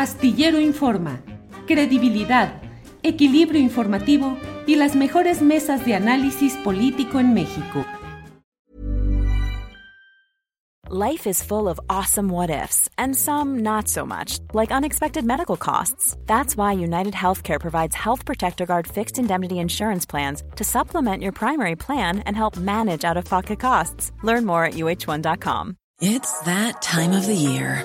Astillero Informa, credibilidad, equilibrio informativo y las mejores mesas de análisis político en México. Life is full of awesome what ifs and some not so much, like unexpected medical costs. That's why United Healthcare provides Health Protector Guard fixed indemnity insurance plans to supplement your primary plan and help manage out of pocket costs. Learn more at uh1.com. It's that time of the year.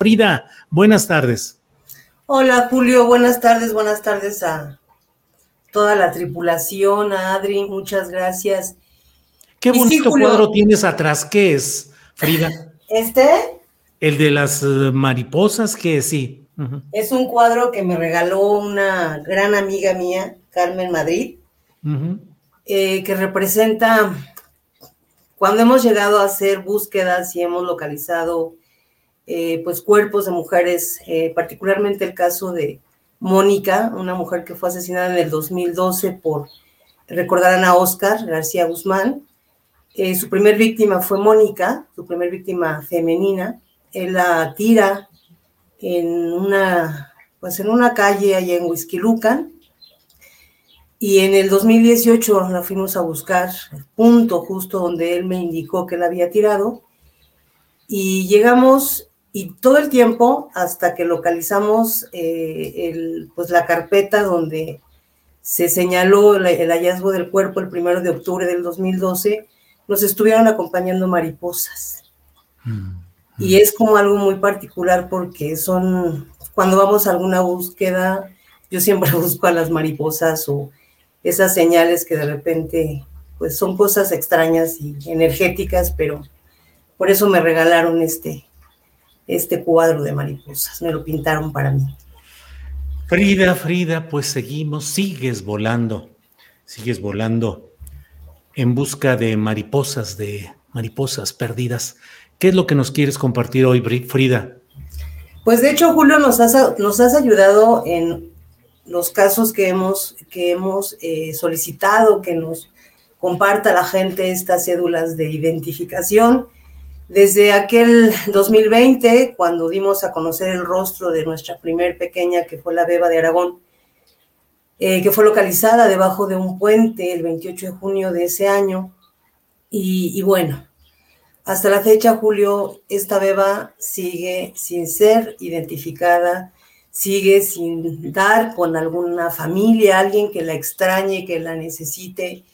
Frida, buenas tardes. Hola Julio, buenas tardes, buenas tardes a toda la tripulación, a Adri, muchas gracias. Qué bonito cuadro tienes atrás, ¿qué es, Frida? ¿Este? El de las uh, mariposas, que sí. Uh -huh. Es un cuadro que me regaló una gran amiga mía, Carmen Madrid, uh -huh. eh, que representa cuando hemos llegado a hacer búsquedas y hemos localizado eh, pues cuerpos de mujeres, eh, particularmente el caso de Mónica, una mujer que fue asesinada en el 2012 por, recordarán a Oscar García Guzmán. Eh, su primer víctima fue Mónica, su primer víctima femenina. Él la tira en una, pues en una calle allá en Huizquilucan. Y en el 2018 la fuimos a buscar, punto justo donde él me indicó que la había tirado. Y llegamos y todo el tiempo hasta que localizamos eh, el, pues la carpeta donde se señaló el, el, hallazgo del cuerpo el primero de octubre del 2012, nos estuvieron acompañando mariposas. Mm. Y es como algo muy particular porque son, cuando vamos a alguna búsqueda, yo siempre busco a las mariposas o esas señales que de repente, pues son cosas extrañas y energéticas, pero por eso me regalaron este, este cuadro de mariposas, me lo pintaron para mí. Frida, Frida, pues seguimos, sigues volando, sigues volando en busca de mariposas, de mariposas perdidas. ¿Qué es lo que nos quieres compartir hoy, Frida? Pues de hecho, Julio, nos has, nos has ayudado en los casos que hemos, que hemos eh, solicitado que nos comparta la gente estas cédulas de identificación desde aquel 2020, cuando dimos a conocer el rostro de nuestra primer pequeña, que fue la Beba de Aragón, eh, que fue localizada debajo de un puente el 28 de junio de ese año. Y, bueno, hasta la fecha, Julio, esta beba sigue sin ser identificada, sigue sin dar con alguna familia, alguien que la extrañe, que la necesite.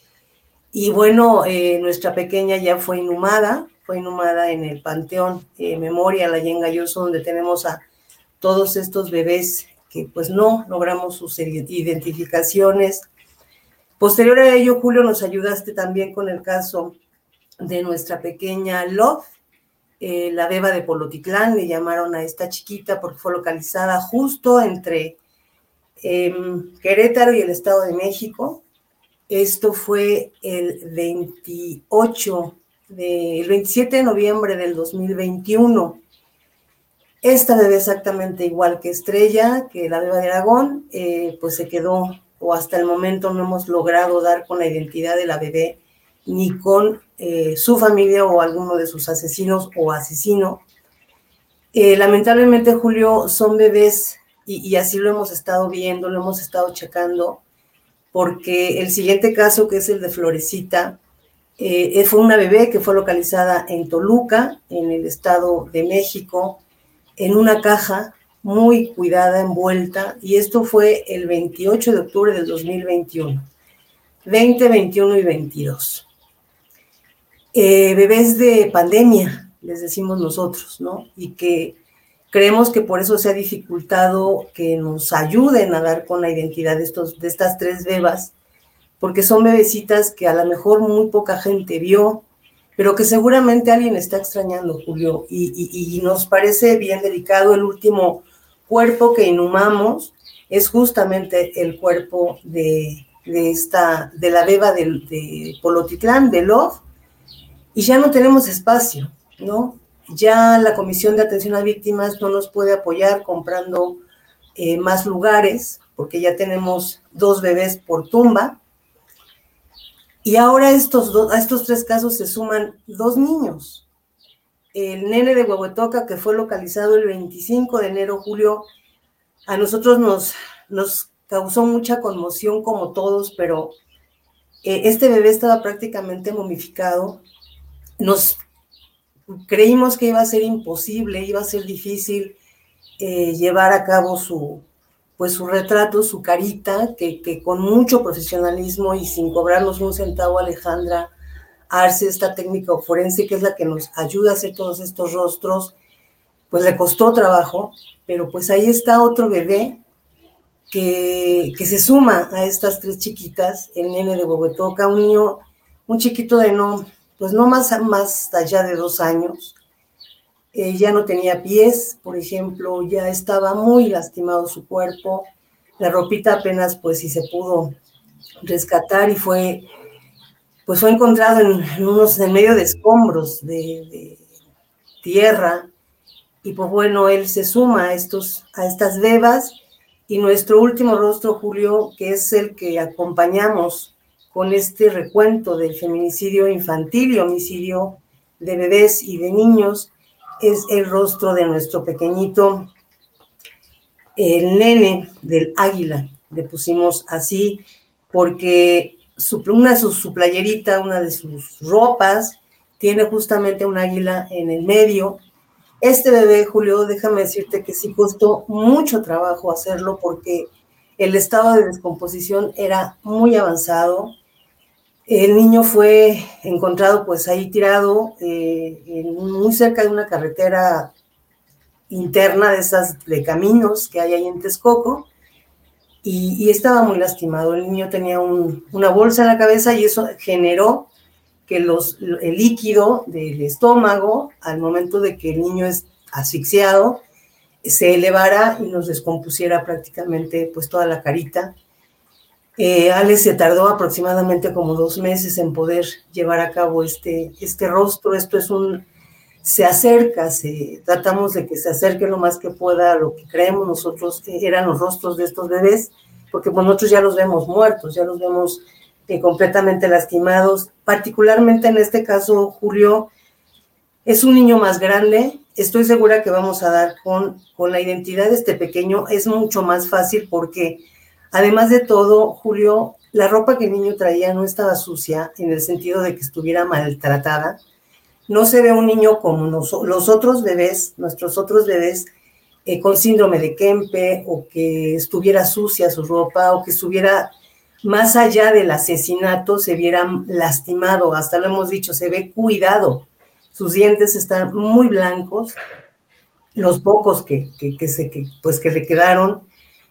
Y bueno, eh, nuestra pequeña ya fue inhumada, fue inhumada en el Panteón eh, Memoria, la Yenga donde tenemos a todos estos bebés que pues no logramos sus identificaciones. Posterior a ello, Julio, nos ayudaste también con el caso de nuestra pequeña Love, eh, la beba de Polotitlán, le llamaron a esta chiquita porque fue localizada justo entre eh, Querétaro y el Estado de México. Esto fue el 28 de, el 27 de noviembre del 2021. Esta bebé exactamente igual que Estrella, que la beba de Aragón, eh, pues se quedó, o hasta el momento no hemos logrado dar con la identidad de la bebé ni con eh, su familia o alguno de sus asesinos o asesino. Eh, lamentablemente, Julio, son bebés y, y, así lo hemos estado viendo, lo hemos estado checando, porque el siguiente caso, que es el de Florecita, eh, fue una bebé que fue localizada en Toluca, en el Estado de México, en una caja muy cuidada, envuelta, y esto fue el 28 de octubre del 2021, 20, 21 y 22 eh, bebés de pandemia, les decimos nosotros, ¿no? Y que creemos que por eso se ha dificultado que nos ayuden a dar con la identidad de, estos, de estas tres bebas, porque son bebecitas que a lo mejor muy poca gente vio, pero que seguramente alguien está extrañando, Julio, y, nos parece bien delicado. El último cuerpo que inhumamos es justamente el cuerpo de, esta, de la beba de, de Polotitlán, de Love, y ya no tenemos espacio, ¿no? Ya la Comisión de Atención a Víctimas no nos puede apoyar comprando eh, más lugares, porque ya tenemos dos bebés por tumba. Y ahora estos a estos tres casos se suman dos niños. El nene de Huehuetoca, que fue localizado el 25 de enero, julio, a nosotros nos, nos causó mucha conmoción como todos, pero eh, este bebé estaba prácticamente momificado nos creímos que iba a ser imposible, iba a ser difícil eh, llevar a cabo su, pues su retrato, su carita, que, que, con mucho profesionalismo y sin cobrarnos un centavo, Alejandra Arce, esta técnica forense, que es la que nos ayuda a hacer todos estos rostros, pues le costó trabajo, pero pues ahí está otro bebé que, que se suma a estas tres chiquitas, el nene de Bogotá, un niño, un chiquito de no, pues no más, más allá de dos años. Eh, ya no tenía pies, por ejemplo, ya estaba muy lastimado su cuerpo. La ropita apenas, pues, si se pudo rescatar y fue, pues, fue encontrado en, unos, en medio de escombros de, tierra. Y pues bueno, él se suma a, estos, a estas bebas y nuestro último rostro, Julio, que es el que acompañamos con este recuento del feminicidio infantil y homicidio de bebés y de niños es el rostro de nuestro pequeñito, el nene del águila. Le pusimos así porque su, una su, su playerita, una de sus ropas, tiene justamente un águila en el medio. Este bebé, Julio, déjame decirte que sí costó mucho trabajo hacerlo porque el estado de descomposición era muy avanzado. El niño fue encontrado pues ahí tirado eh, muy cerca de una carretera interna de esas de caminos que hay ahí en Texcoco y, estaba muy lastimado. El niño tenía una bolsa en la cabeza y eso generó que los, el líquido del estómago, al momento de que el niño es asfixiado, se elevara y nos descompusiera prácticamente pues toda la carita eh, Alex se tardó aproximadamente como dos meses en poder llevar a cabo este, este rostro. Esto es un, se acerca, se, tratamos de que se acerque lo más que pueda a lo que creemos nosotros que eran los rostros de estos bebés, porque pues, nosotros ya los vemos muertos, ya los vemos eh, completamente lastimados. Particularmente en este caso, Julio es un niño más grande. Estoy segura que vamos a dar con, con la identidad de este pequeño. Es mucho más fácil porque Además de todo, Julio, la ropa que el niño traía no estaba sucia en el sentido de que estuviera maltratada. No se ve un niño como los otros bebés, nuestros otros bebés, eh, con síndrome de Kempe o que estuviera sucia su ropa o que estuviera más allá del asesinato, se viera lastimado, hasta lo hemos dicho, se ve cuidado. Sus dientes están muy blancos, los pocos que, que, se, que, pues que le quedaron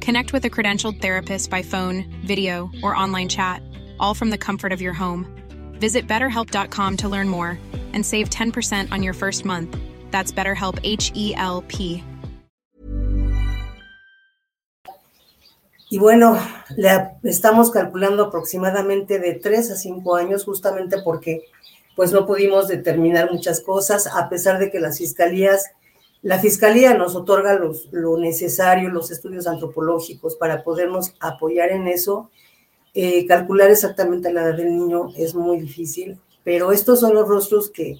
Connect with a credentialed therapist by phone, video, or online chat, all from the comfort of your home. Visit betterhelp.com to learn more and save 10% on your first month. That's BetterHelp H E L P. Y bueno, le estamos calculando aproximadamente de 3 a 5 años, justamente porque pues no pudimos determinar muchas cosas, a pesar de que las fiscalías La Fiscalía nos otorga los, lo necesario, los estudios antropológicos para podernos apoyar en eso, Eh, calcular exactamente la edad del niño es muy difícil, pero estos son los rostros que,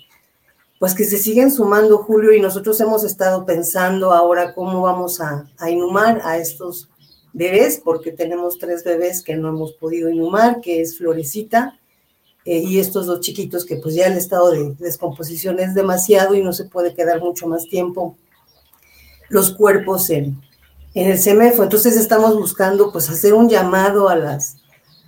pues que se siguen sumando, Julio, y nosotros hemos estado pensando ahora cómo vamos a, a inhumar a estos bebés, porque tenemos tres bebés que no hemos podido inhumar, que es Florecita, eh, y estos dos chiquitos que pues ya el estado de descomposición es demasiado y no se puede quedar mucho más tiempo los cuerpos en, en el CEMEFO. Entonces estamos buscando pues hacer un llamado a, las,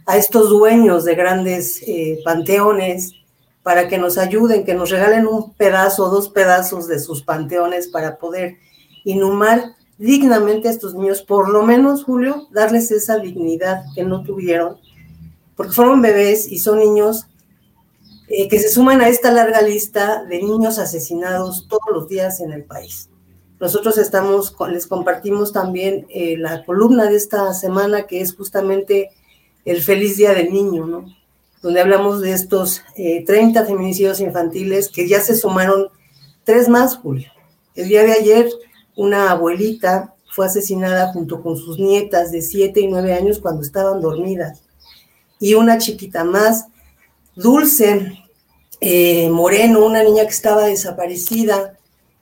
a estos dueños de grandes eh, panteones para que nos ayuden, que nos regalen un pedazo, dos pedazos de sus panteones para poder inhumar dignamente a estos niños, por lo menos, Julio, darles esa dignidad que no tuvieron, porque fueron bebés y son niños eh, que se suman a esta larga lista de niños asesinados todos los días en el país. Nosotros estamos, les compartimos también eh, la columna de esta semana que es justamente el feliz día del niño, ¿no? Donde hablamos de estos 30 eh, feminicidios infantiles que ya se sumaron tres más, Julio. El día de ayer, una abuelita fue asesinada junto con sus nietas de 7 y 9 años cuando estaban dormidas. Y una chiquita más, Dulce eh, Moreno, una niña que estaba desaparecida,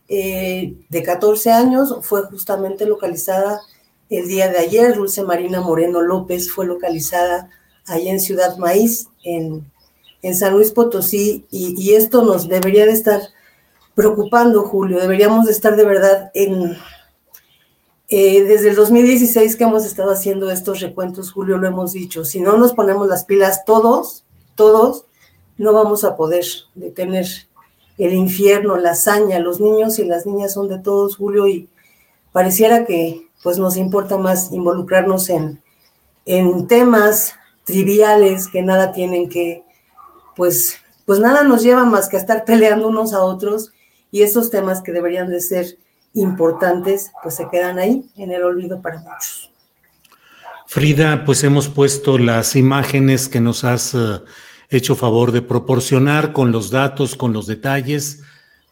eh, de 14 años, fue justamente localizada el día de ayer. Dulce Marina Moreno López fue localizada ahí en Ciudad Maíz, en, en San Luis Potosí, y, esto nos debería de estar preocupando, Julio. Deberíamos de estar de verdad en... Eh, desde el 2016 que hemos estado haciendo estos recuentos, Julio, lo hemos dicho, si no nos ponemos las pilas todos, todos, no vamos a poder detener el infierno, la hazaña, los niños y las niñas son de todos, Julio, y pareciera que pues nos importa más involucrarnos en, en temas triviales que nada tienen que, pues, pues nada nos lleva más que a estar peleando unos a otros y esos temas que deberían de ser importantes, pues se quedan ahí en el olvido para muchos. Frida, pues hemos puesto las imágenes que nos has uh, hecho favor de proporcionar con los datos, con los detalles,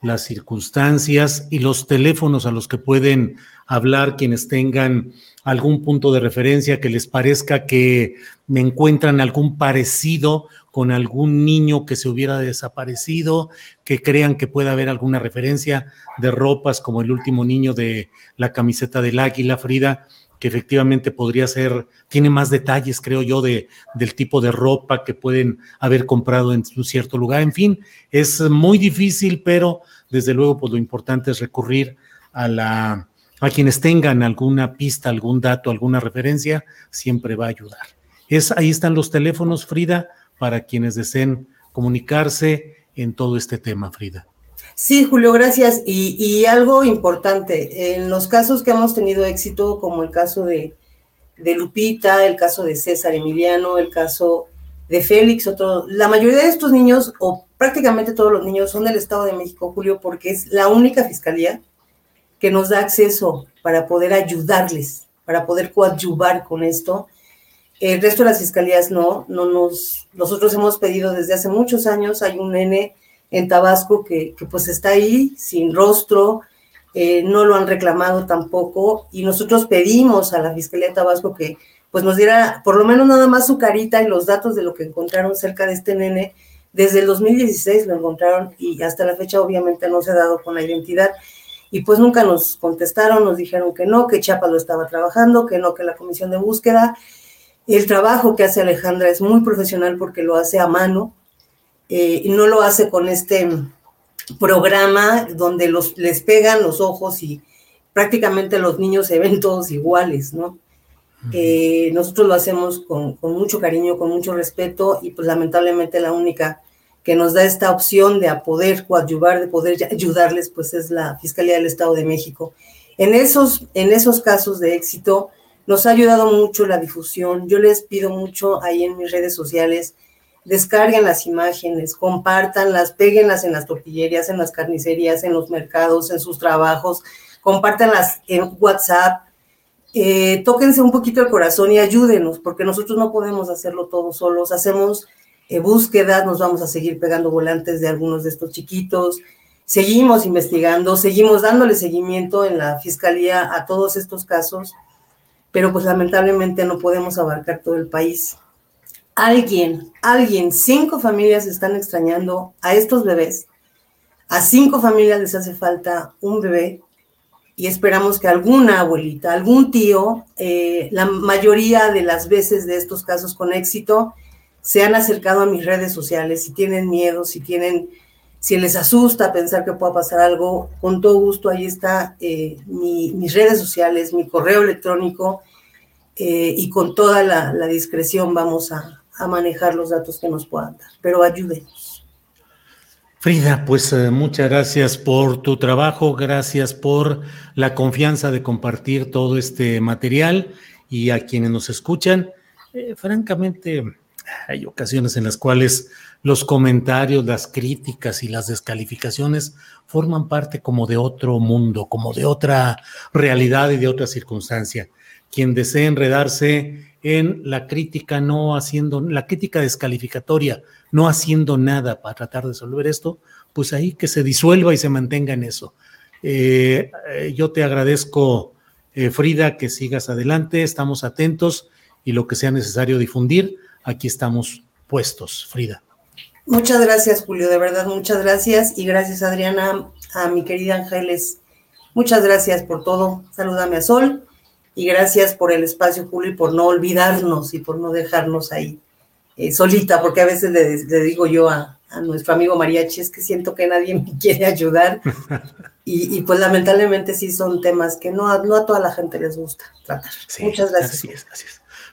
las circunstancias y los teléfonos a los que pueden hablar quienes tengan algún punto de referencia que les parezca que me encuentran algún parecido con algún niño que se hubiera desaparecido, que crean que pueda haber alguna referencia de ropas como el último niño de la camiseta del águila, Frida, que efectivamente podría ser, tiene más detalles, creo yo, de, del tipo de ropa que pueden haber comprado en un cierto lugar. En fin, es muy difícil, pero desde luego, pues lo importante es recurrir a la a quienes tengan alguna pista, algún dato, alguna referencia, siempre va a ayudar. Es, ahí están los teléfonos, Frida, para quienes deseen comunicarse en todo este tema, Frida. Sí, Julio, gracias. Y, algo importante, en los casos que hemos tenido éxito, como el caso de, Lupita, el caso de César Emiliano, el caso de Félix, otro, la mayoría de estos niños, o prácticamente todos los niños, son del Estado de México, Julio, porque es la única fiscalía que nos da acceso para poder ayudarles, para poder coadyuvar con esto. El resto de las fiscalías no, no nos, nosotros hemos pedido desde hace muchos años, hay un nene en Tabasco que, pues está ahí sin rostro, eh, no lo han reclamado tampoco y nosotros pedimos a la Fiscalía de Tabasco que pues nos diera por lo menos nada más su carita y los datos de lo que encontraron cerca de este nene. Desde el 2016 lo encontraron y hasta la fecha obviamente no se ha dado con la identidad y pues nunca nos contestaron, nos dijeron que no, que Chiapas lo estaba trabajando, que no, que la comisión de búsqueda. El trabajo que hace Alejandra es muy profesional porque lo hace a mano, eh, y no lo hace con este programa donde los, les pegan los ojos y prácticamente los niños se ven todos iguales, ¿no? Eh, nosotros lo hacemos con, mucho cariño, con mucho respeto y pues lamentablemente la única que nos da esta opción de poder coadyuvar, de poder ayudarles, pues es la Fiscalía del Estado de México. En esos, en esos casos de éxito nos ha ayudado mucho la difusión. Yo les pido mucho ahí en mis redes sociales descarguen las imágenes, compártanlas, péguenlas en las tortillerías, en las carnicerías, en los mercados, en sus trabajos, compártanlas en WhatsApp, eh, tóquense un poquito el corazón y ayúdenos, porque nosotros no podemos hacerlo todos solos, hacemos eh, búsquedas, nos vamos a seguir pegando volantes de algunos de estos chiquitos, seguimos investigando, seguimos dándole seguimiento en la fiscalía a todos estos casos, pero pues lamentablemente no podemos abarcar todo el país alguien, alguien, cinco familias están extrañando a estos bebés. A cinco familias les hace falta un bebé y esperamos que alguna abuelita, algún tío, eh, la mayoría de las veces de estos casos con éxito, se han acercado a mis redes sociales, si tienen miedo, si tienen, si les asusta pensar que pueda pasar algo, con todo gusto ahí está eh, mis redes sociales, mi correo electrónico eh, y con toda la discreción vamos a, manejar los datos que nos puedan dar, pero ayúdenos. Frida, pues eh, muchas gracias por tu trabajo, gracias por la confianza de compartir todo este material y a quienes nos escuchan. Francamente, hay ocasiones en las cuales los comentarios, las críticas y las descalificaciones forman parte como de otro mundo, como de otra realidad y de otra circunstancia. Quien desee enredarse en la crítica no haciendo, la crítica descalificatoria, no haciendo nada para tratar de resolver esto, pues ahí que se disuelva y se mantenga en eso. Eh, eh, yo te agradezco, eh, Frida, que sigas adelante, estamos atentos y lo que sea necesario difundir, aquí estamos puestos, Frida. Muchas gracias, Julio, de verdad, muchas gracias y gracias, Adriana, a mi querida Ángeles. Muchas gracias por todo. Salúdame a Sol y gracias por el espacio, Julio, y por no olvidarnos y por no dejarnos ahí eh, solita, porque a veces le, digo yo a, nuestro amigo Mariachi, es que siento que nadie me quiere ayudar. Y, pues lamentablemente sí son temas que no, no a toda la gente les gusta tratar. Muchas gracias. gracias.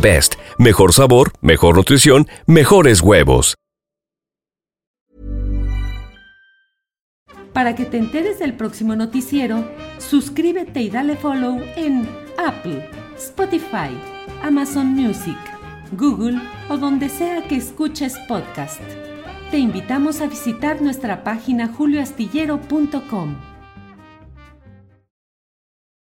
Best. Mejor sabor, mejor nutrición, mejores huevos. Para que te enteres del próximo noticiero, suscríbete y dale follow en Apple, Spotify, Amazon Music, Google o donde sea que escuches podcast. Te invitamos a visitar nuestra página julioastillero.com.